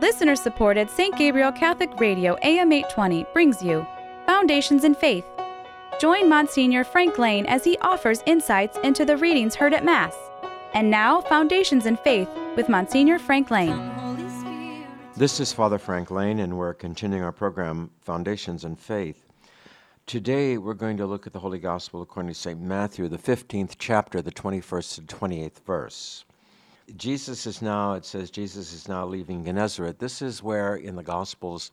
Listener supported St. Gabriel Catholic Radio AM 820 brings you Foundations in Faith. Join Monsignor Frank Lane as he offers insights into the readings heard at Mass. And now, Foundations in Faith with Monsignor Frank Lane. This is Father Frank Lane, and we're continuing our program, Foundations in Faith. Today, we're going to look at the Holy Gospel according to St. Matthew, the 15th chapter, the 21st to 28th verse. Jesus is now, it says, Jesus is now leaving Gennesaret. This is where in the Gospels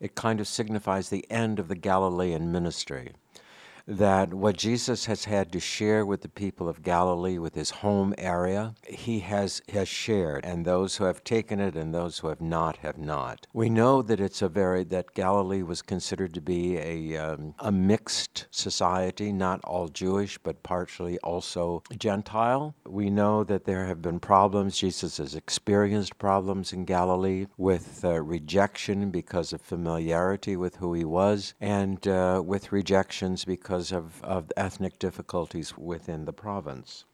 it kind of signifies the end of the Galilean ministry that what Jesus has had to share with the people of Galilee, with his home area, he has, has shared, and those who have taken it and those who have not have not. We know that it's a very, that Galilee was considered to be a, um, a mixed society, not all Jewish, but partially also Gentile. We know that there have been problems. Jesus has experienced problems in Galilee with uh, rejection because of familiarity with who he was, and uh, with rejections because because of, of ethnic difficulties within the province.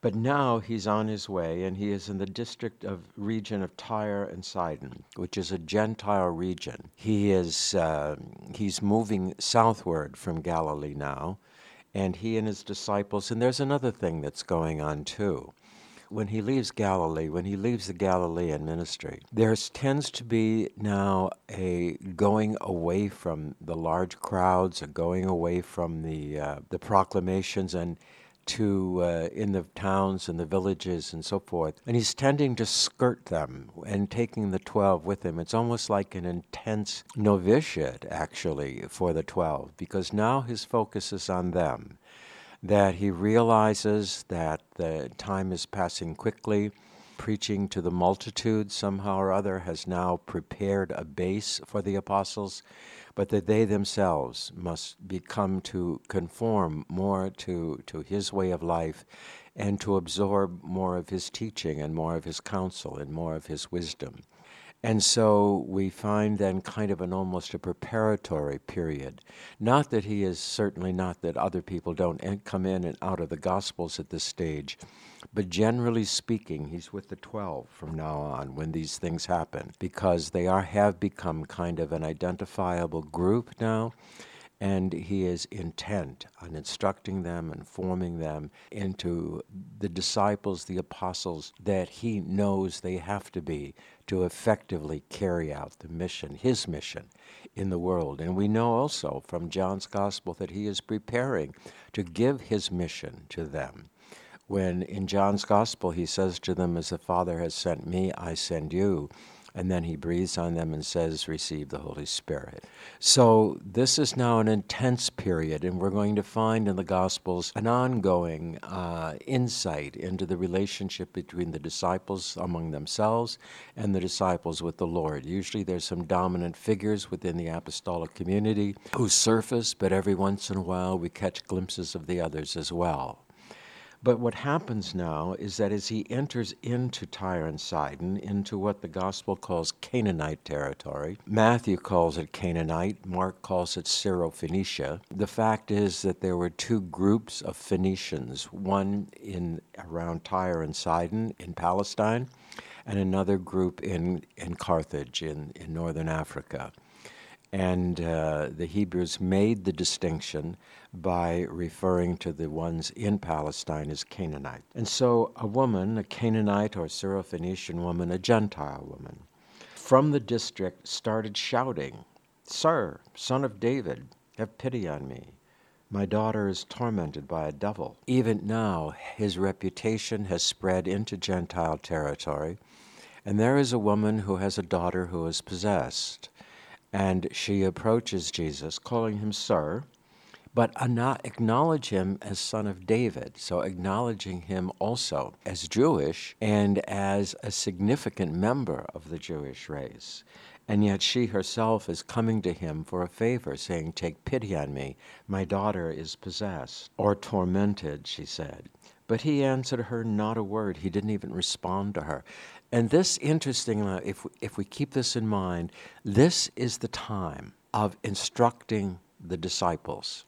But now he's on his way, and he is in the district of region of Tyre and Sidon, which is a Gentile region. He is uh, he's moving southward from Galilee now, and he and his disciples. And there's another thing that's going on too when he leaves Galilee, when he leaves the Galilean ministry, there tends to be now a going away from the large crowds, a going away from the uh, the proclamations and to uh, in the towns and the villages and so forth. And he's tending to skirt them and taking the 12 with him. It's almost like an intense novitiate, actually, for the 12, because now his focus is on them that he realizes that the time is passing quickly. Preaching to the multitude somehow or other has now prepared a base for the apostles, but that they themselves must become to conform more to, to his way of life and to absorb more of his teaching and more of his counsel and more of his wisdom. And so we find then kind of an almost a preparatory period. Not that he is certainly not that other people don't come in and out of the Gospels at this stage, but generally speaking, he's with the 12 from now on when these things happen because they are have become kind of an identifiable group now and he is intent on instructing them and forming them into the disciples, the apostles that he knows they have to be to effectively carry out the mission, his mission in the world. And we know also from John's gospel that he is preparing to give his mission to them. When in John's gospel he says to them, As the Father has sent me, I send you and then he breathes on them and says, Receive the Holy Spirit. So this is now an intense period, and we're going to find in the Gospels an ongoing uh, insight into the relationship between the disciples among themselves and the disciples with the Lord. Usually there's some dominant figures within the apostolic community who surface, but every once in a while we catch glimpses of the others as well. But what happens now is that as he enters into Tyre and Sidon, into what the gospel calls Canaanite territory, Matthew calls it Canaanite, Mark calls it Syrophoenicia. The fact is that there were two groups of Phoenicians, one in around Tyre and Sidon in Palestine, and another group in, in Carthage in, in northern Africa. And uh, the Hebrews made the distinction by referring to the ones in Palestine as Canaanite. And so a woman, a Canaanite or Syrophoenician woman, a Gentile woman, from the district started shouting, Sir, son of David, have pity on me. My daughter is tormented by a devil. Even now, his reputation has spread into Gentile territory, and there is a woman who has a daughter who is possessed. And she approaches Jesus, calling him Sir, but acknowledge him as son of David. So acknowledging him also as Jewish and as a significant member of the Jewish race. And yet she herself is coming to him for a favor, saying, Take pity on me. My daughter is possessed or tormented, she said. But he answered her not a word. He didn't even respond to her. And this, interestingly, if, if we keep this in mind, this is the time of instructing the disciples.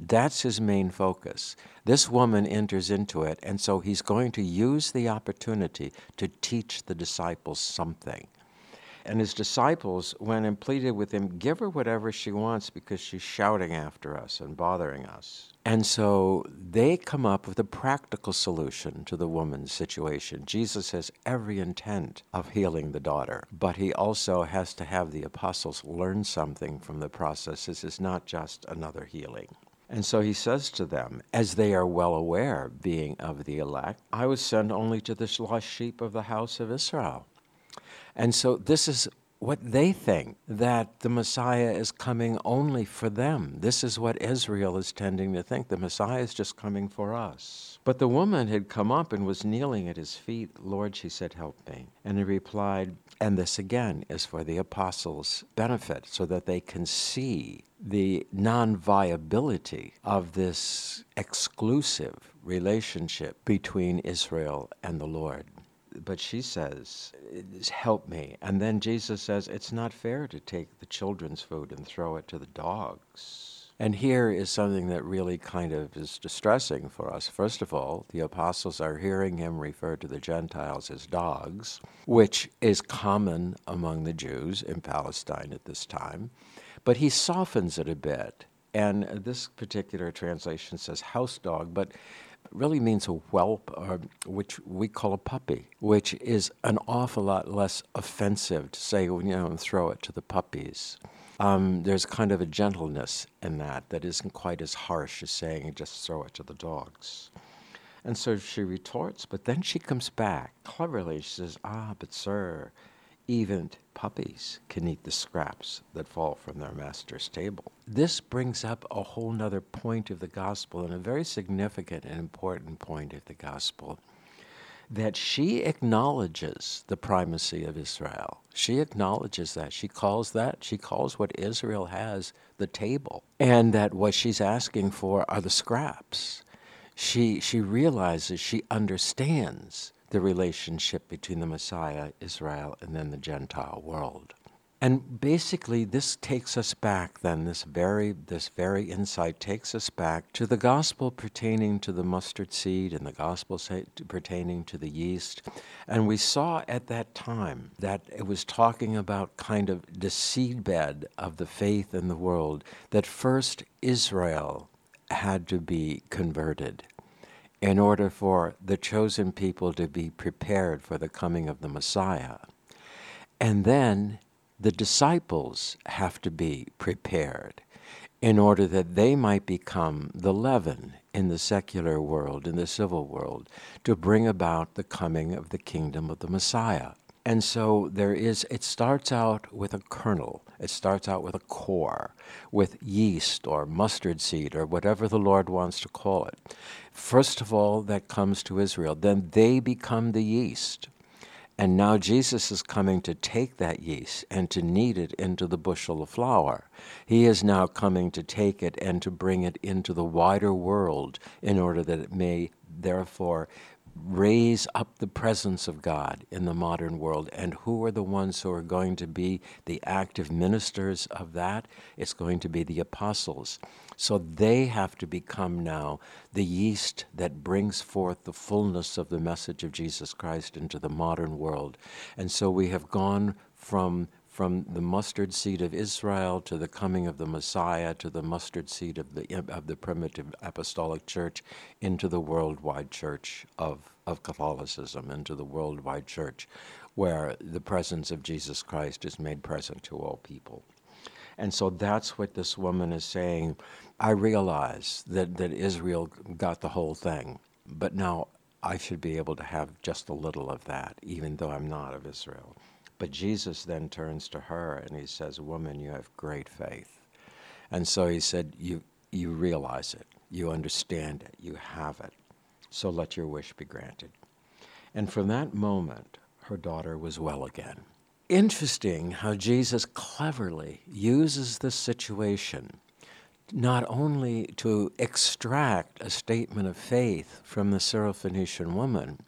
That's his main focus. This woman enters into it, and so he's going to use the opportunity to teach the disciples something. And his disciples went and pleaded with him, Give her whatever she wants because she's shouting after us and bothering us. And so they come up with a practical solution to the woman's situation. Jesus has every intent of healing the daughter, but he also has to have the apostles learn something from the process. This is not just another healing. And so he says to them, as they are well aware, being of the elect, I was sent only to the lost sheep of the house of Israel. And so this is what they think that the Messiah is coming only for them. This is what Israel is tending to think. The Messiah is just coming for us. But the woman had come up and was kneeling at his feet. Lord, she said, help me. And he replied, and this again is for the apostles' benefit, so that they can see the non viability of this exclusive relationship between Israel and the Lord but she says, Help me. And then Jesus says, It's not fair to take the children's food and throw it to the dogs. And here is something that really kind of is distressing for us. First of all, the apostles are hearing him refer to the Gentiles as dogs, which is common among the Jews in Palestine at this time. But he softens it a bit. And this particular translation says house dog, but really means a whelp, or, which we call a puppy, which is an awful lot less offensive to say, you know, and throw it to the puppies. Um, there's kind of a gentleness in that that isn't quite as harsh as saying just throw it to the dogs. And so she retorts, but then she comes back cleverly. She says, Ah, but sir, even puppies can eat the scraps that fall from their master's table. This brings up a whole nother point of the gospel, and a very significant and important point of the gospel. That she acknowledges the primacy of Israel. She acknowledges that. She calls that, she calls what Israel has the table. And that what she's asking for are the scraps. She, she realizes, she understands the relationship between the Messiah, Israel, and then the Gentile world. And basically, this takes us back. Then this very this very insight takes us back to the gospel pertaining to the mustard seed and the gospel pertaining to the yeast. And we saw at that time that it was talking about kind of the seedbed of the faith in the world. That first Israel had to be converted in order for the chosen people to be prepared for the coming of the Messiah. And then the disciples have to be prepared in order that they might become the leaven in the secular world, in the civil world, to bring about the coming of the kingdom of the Messiah. And so there is, it starts out with a kernel, it starts out with a core, with yeast or mustard seed or whatever the Lord wants to call it. First of all, that comes to Israel. Then they become the yeast. And now Jesus is coming to take that yeast and to knead it into the bushel of flour. He is now coming to take it and to bring it into the wider world in order that it may therefore raise up the presence of God in the modern world. And who are the ones who are going to be the active ministers of that? It's going to be the apostles. So they have to become now the yeast that brings forth the fullness of the message of Jesus Christ into the modern world. And so we have gone from from the mustard seed of Israel to the coming of the Messiah to the mustard seed of the, of the primitive apostolic church into the worldwide church of, of Catholicism, into the worldwide church where the presence of Jesus Christ is made present to all people. And so that's what this woman is saying. I realize that, that Israel got the whole thing, but now I should be able to have just a little of that, even though I'm not of Israel. But Jesus then turns to her and he says, Woman, you have great faith. And so he said, You, you realize it, you understand it, you have it. So let your wish be granted. And from that moment, her daughter was well again. Interesting how Jesus cleverly uses this situation not only to extract a statement of faith from the Syrophoenician woman,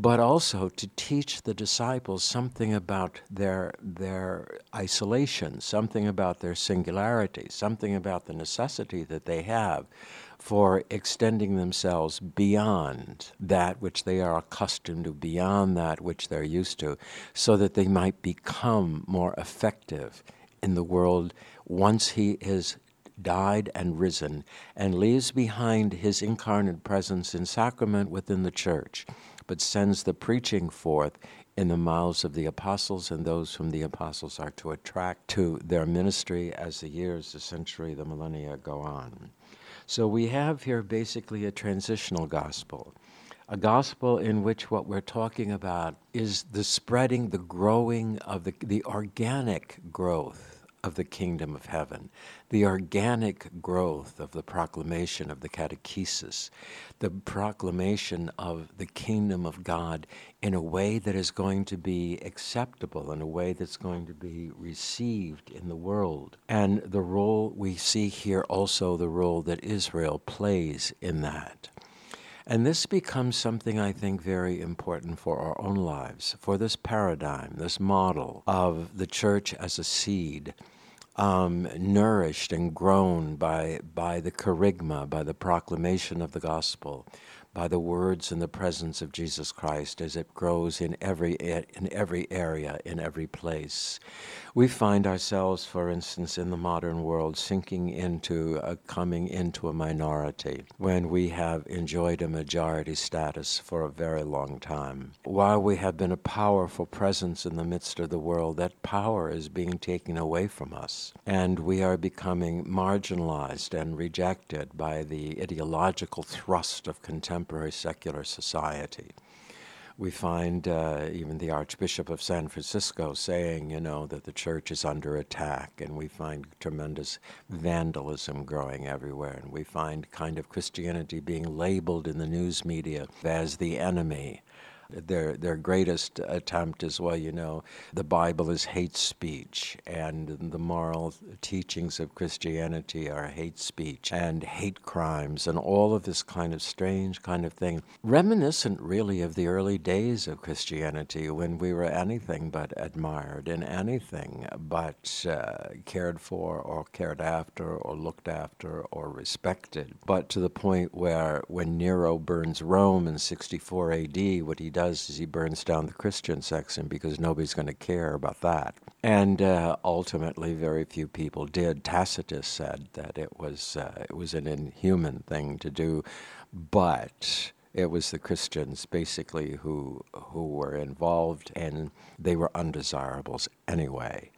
but also to teach the disciples something about their, their isolation, something about their singularity, something about the necessity that they have for extending themselves beyond that which they are accustomed to, beyond that which they're used to, so that they might become more effective in the world once He is died and risen and leaves behind His incarnate presence in sacrament within the church, but sends the preaching forth in the mouths of the apostles and those whom the apostles are to attract to their ministry as the years, the century, the millennia go on. So we have here basically a transitional gospel, a gospel in which what we're talking about is the spreading, the growing of the, the organic growth of the kingdom of heaven, the organic growth of the proclamation of the catechesis, the proclamation of the kingdom of God in a way that is going to be acceptable, in a way that's going to be received in the world. And the role we see here also the role that Israel plays in that. And this becomes something I think very important for our own lives, for this paradigm, this model of the church as a seed, um, nourished and grown by, by the kerygma, by the proclamation of the gospel, by the words and the presence of Jesus Christ as it grows in every, in every area, in every place. We find ourselves, for instance, in the modern world, sinking into, a, coming into a minority when we have enjoyed a majority status for a very long time. While we have been a powerful presence in the midst of the world, that power is being taken away from us, and we are becoming marginalized and rejected by the ideological thrust of contemporary contemporary secular society. We find uh, even the Archbishop of San Francisco saying, you know, that the church is under attack, and we find tremendous vandalism growing everywhere, and we find kind of Christianity being labeled in the news media as the enemy their, their greatest attempt is well, you know, the Bible is hate speech, and the moral teachings of Christianity are hate speech and hate crimes, and all of this kind of strange kind of thing, reminiscent really of the early days of Christianity when we were anything but admired and anything but uh, cared for or cared after or looked after or respected. But to the point where when Nero burns Rome in 64 AD, what he does is he burns down the Christian section because nobody's going to care about that. And uh, ultimately, very few people did. Tacitus said that it was uh, it was an inhuman thing to do, but it was the Christians basically who who were involved, and they were undesirables anyway.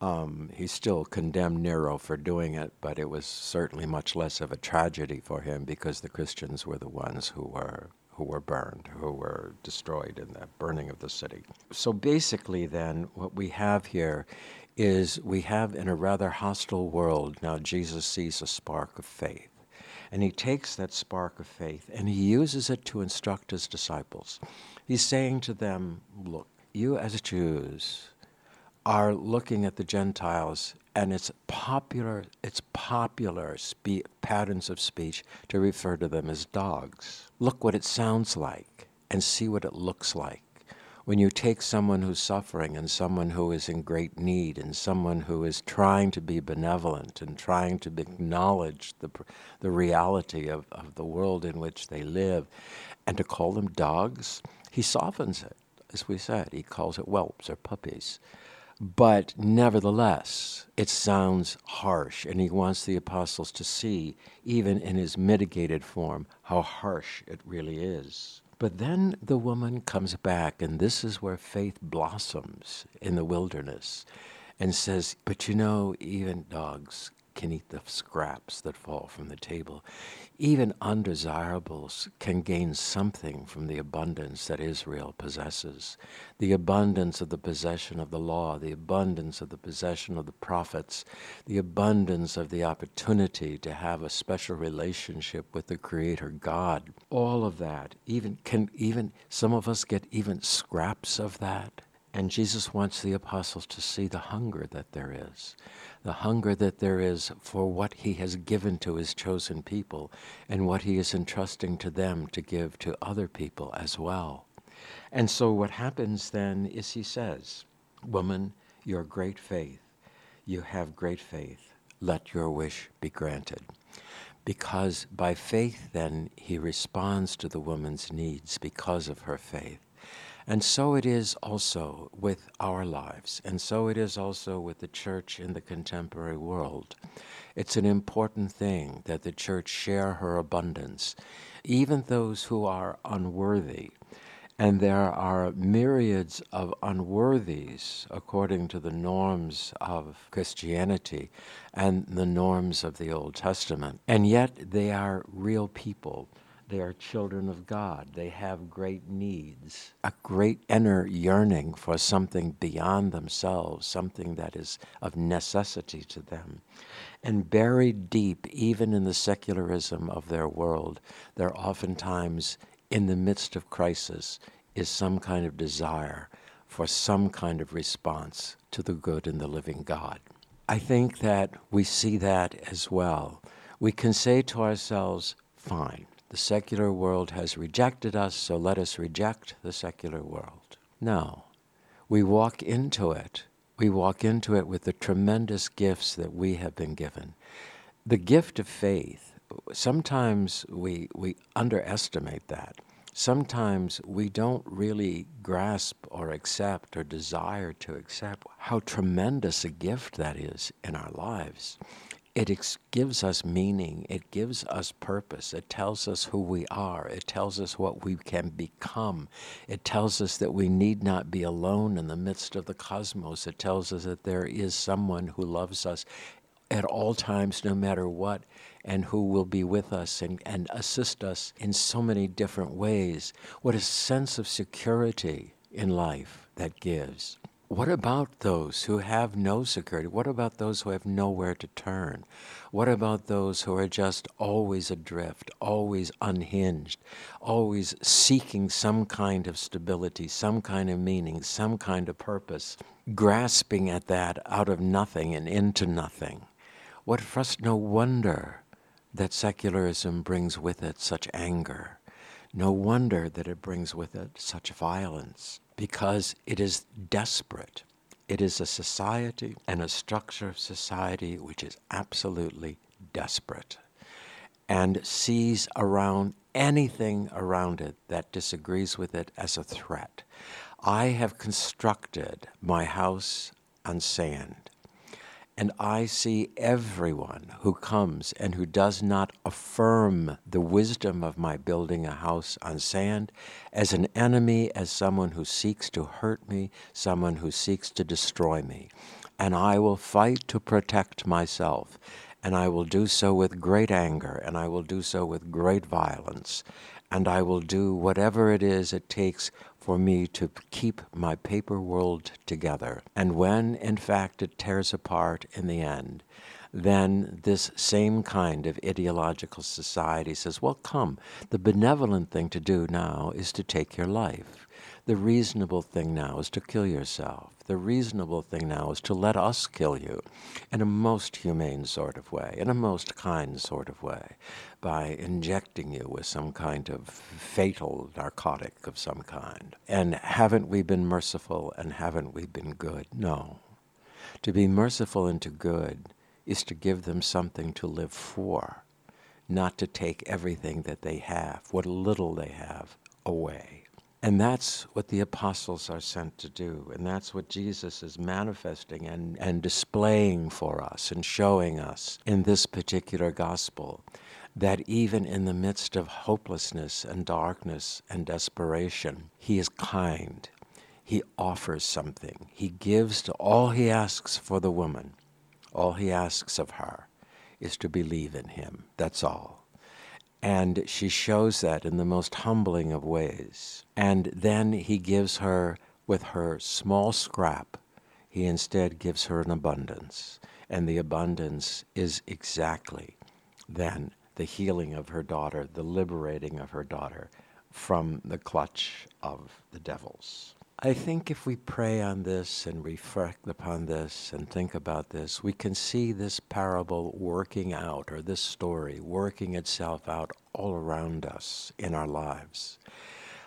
Um, he still condemned Nero for doing it, but it was certainly much less of a tragedy for him because the Christians were the ones who were who were burned, who were destroyed in the burning of the city. So basically, then, what we have here is we have in a rather hostile world now Jesus sees a spark of faith. And he takes that spark of faith and he uses it to instruct his disciples. He's saying to them, Look, you as Jews are looking at the Gentiles and it's popular it's popular spe- patterns of speech to refer to them as dogs. Look what it sounds like and see what it looks like. When you take someone who's suffering and someone who is in great need and someone who is trying to be benevolent and trying to acknowledge the, the reality of, of the world in which they live and to call them dogs he softens it as we said. He calls it whelps or puppies but nevertheless, it sounds harsh, and he wants the apostles to see, even in his mitigated form, how harsh it really is. But then the woman comes back, and this is where faith blossoms in the wilderness and says, But you know, even dogs can eat the scraps that fall from the table. Even undesirables can gain something from the abundance that Israel possesses. The abundance of the possession of the law, the abundance of the possession of the prophets, the abundance of the opportunity to have a special relationship with the Creator God. All of that, even can even some of us get even scraps of that. And Jesus wants the apostles to see the hunger that there is the hunger that there is for what he has given to his chosen people and what he is entrusting to them to give to other people as well. And so what happens then is he says, Woman, your great faith, you have great faith. Let your wish be granted. Because by faith, then, he responds to the woman's needs because of her faith. And so it is also with our lives, and so it is also with the church in the contemporary world. It's an important thing that the church share her abundance, even those who are unworthy. And there are myriads of unworthies according to the norms of Christianity and the norms of the Old Testament. And yet they are real people they are children of God. They have great needs, a great inner yearning for something beyond themselves, something that is of necessity to them. And buried deep, even in the secularism of their world, there oftentimes, in the midst of crisis, is some kind of desire for some kind of response to the good and the living God. I think that we see that as well. We can say to ourselves, fine, the secular world has rejected us, so let us reject the secular world. No. We walk into it. We walk into it with the tremendous gifts that we have been given. The gift of faith, sometimes we, we underestimate that. Sometimes we don't really grasp or accept or desire to accept how tremendous a gift that is in our lives it ex- gives us meaning. It gives us purpose. It tells us who we are. It tells us what we can become. It tells us that we need not be alone in the midst of the cosmos. It tells us that there is someone who loves us at all times, no matter what, and who will be with us and, and assist us in so many different ways. What a sense of security in life that gives. What about those who have no security? What about those who have nowhere to turn? What about those who are just always adrift, always unhinged, always seeking some kind of stability, some kind of meaning, some kind of purpose, grasping at that out of nothing and into nothing? What for us, no wonder that secularism brings with it such anger. No wonder that it brings with it such violence because it is desperate. It is a society and a structure of society which is absolutely desperate and sees around anything around it that disagrees with it as a threat. I have constructed my house on sand. And I see everyone who comes and who does not affirm the wisdom of my building a house on sand as an enemy, as someone who seeks to hurt me, someone who seeks to destroy me. And I will fight to protect myself. And I will do so with great anger, and I will do so with great violence. And I will do whatever it is it takes for me to keep my paper world together. And when, in fact, it tears apart in the end, then this same kind of ideological society says, well, come, the benevolent thing to do now is to take your life. The reasonable thing now is to kill yourself. The reasonable thing now is to let us kill you in a most humane sort of way, in a most kind sort of way, by injecting you with some kind of fatal narcotic of some kind. And haven't we been merciful and haven't we been good? No. To be merciful and to good is to give them something to live for, not to take everything that they have, what little they have, away. And that's what the apostles are sent to do. And that's what Jesus is manifesting and, and displaying for us and showing us in this particular gospel. That even in the midst of hopelessness and darkness and desperation, He is kind. He offers something. He gives to all He asks for the woman. All He asks of her is to believe in Him. That's all. And she shows that in the most humbling of ways. And then he gives her, with her small scrap, he instead gives her an abundance. And the abundance is exactly then the healing of her daughter, the liberating of her daughter from the clutch of the devils. I think if we pray on this and reflect upon this and think about this, we can see this parable working out, or this story working itself out all around us in our lives.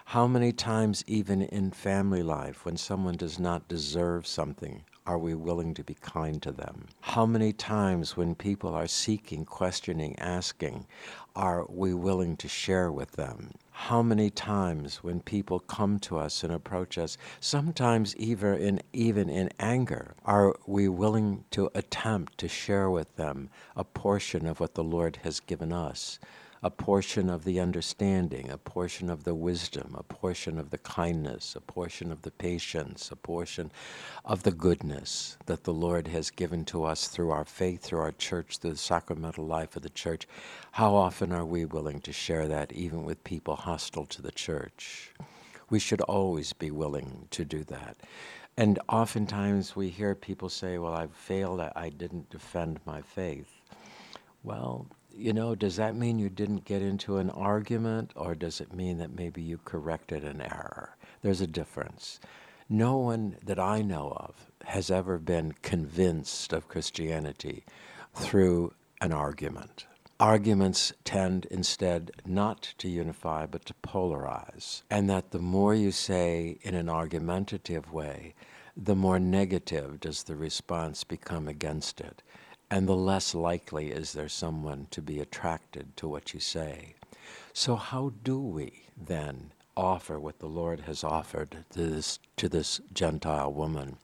How many times, even in family life, when someone does not deserve something, are we willing to be kind to them? How many times, when people are seeking, questioning, asking, are we willing to share with them? How many times, when people come to us and approach us, sometimes even in, even in anger, are we willing to attempt to share with them a portion of what the Lord has given us? A portion of the understanding, a portion of the wisdom, a portion of the kindness, a portion of the patience, a portion of the goodness that the Lord has given to us through our faith, through our church, through the sacramental life of the church. How often are we willing to share that even with people hostile to the church? We should always be willing to do that. And oftentimes we hear people say, Well, I've failed, I didn't defend my faith. Well, you know, does that mean you didn't get into an argument or does it mean that maybe you corrected an error? There's a difference. No one that I know of has ever been convinced of Christianity through an argument. Arguments tend instead not to unify but to polarize, and that the more you say in an argumentative way, the more negative does the response become against it and the less likely is there someone to be attracted to what you say. So, how do we then offer what the Lord has offered to this, to this Gentile woman?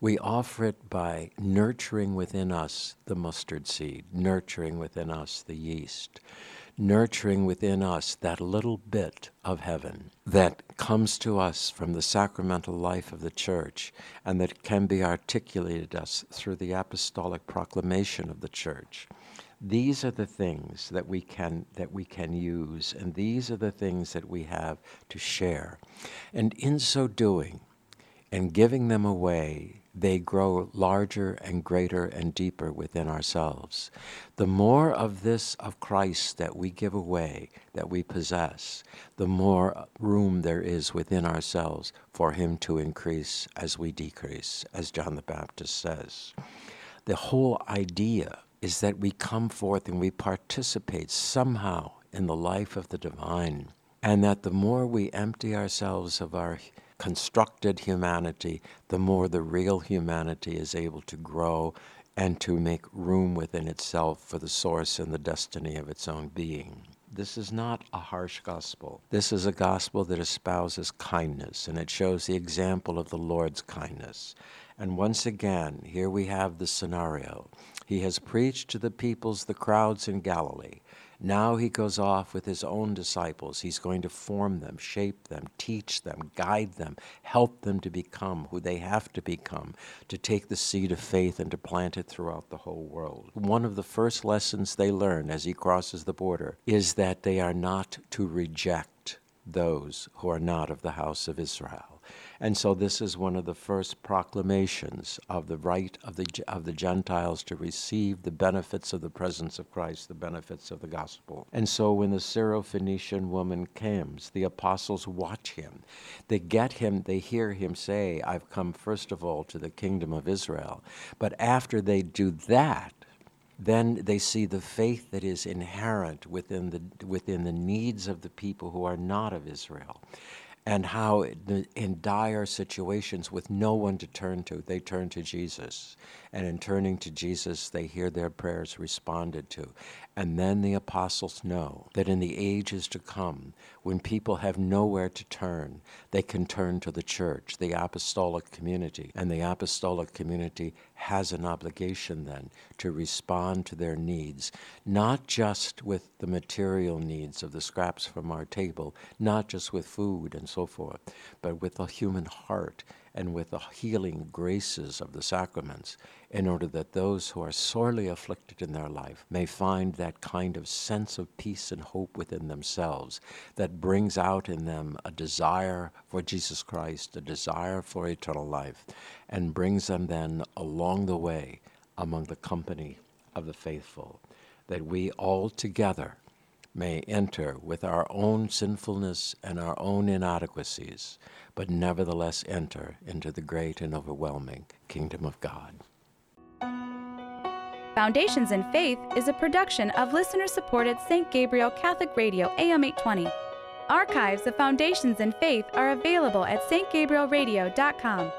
We offer it by nurturing within us the mustard seed, nurturing within us the yeast, nurturing within us that little bit of heaven that comes to us from the sacramental life of the church and that can be articulated us through the apostolic proclamation of the church. These are the things that we can that we can use and these are the things that we have to share. And in so doing and giving them away they grow larger and greater and deeper within ourselves. The more of this of Christ that we give away, that we possess, the more room there is within ourselves for Him to increase as we decrease, as John the Baptist says. The whole idea is that we come forth and we participate somehow in the life of the divine, and that the more we empty ourselves of our constructed humanity, the more the real humanity is able to grow and to make room within itself for the source and the destiny of its own being. This is not a harsh gospel. This is a gospel that espouses kindness, and it shows the example of the Lord's kindness. And once again, here we have the scenario. He has preached to the peoples, the crowds in Galilee. Now he goes off with his own disciples. He's going to form them, shape them, teach them, guide them, help them to become who they have to become, to take the seed of faith and to plant it throughout the whole world. One of the first lessons they learn as he crosses the border is that they are not to reject those who are not of the house of Israel. And so this is one of the first proclamations of the right of the, of the Gentiles to receive the benefits of the presence of Christ, the benefits of the gospel. And so when the Syrophoenician woman comes, the apostles watch him. They get him, they hear him say, I've come first of all to the kingdom of Israel. But after they do that, then they see the faith that is inherent within the, within the needs of the people who are not of Israel and how in dire situations with no one to turn to, they turn to Jesus. And in turning to Jesus, they hear their prayers responded to. And then the apostles know that in the ages to come, when people have nowhere to turn, they can turn to the church, the apostolic community. And the apostolic community has an obligation then to respond to their needs, not just with the material needs of the scraps from our table, not just with food and so forth, but with the human heart and with the healing graces of the sacraments, in order that those who are sorely afflicted in their life may find that kind of sense of peace and hope within themselves that brings out in them a desire for Jesus Christ, a desire for eternal life, and brings them then along the way among the company of the faithful, that we all together may enter with our own sinfulness and our own inadequacies, but nevertheless enter into the great and overwhelming kingdom of God. Foundations in Faith is a production of listener supported St. Gabriel Catholic Radio AM 820. Archives of Foundations in Faith are available at stgabrielradio.com.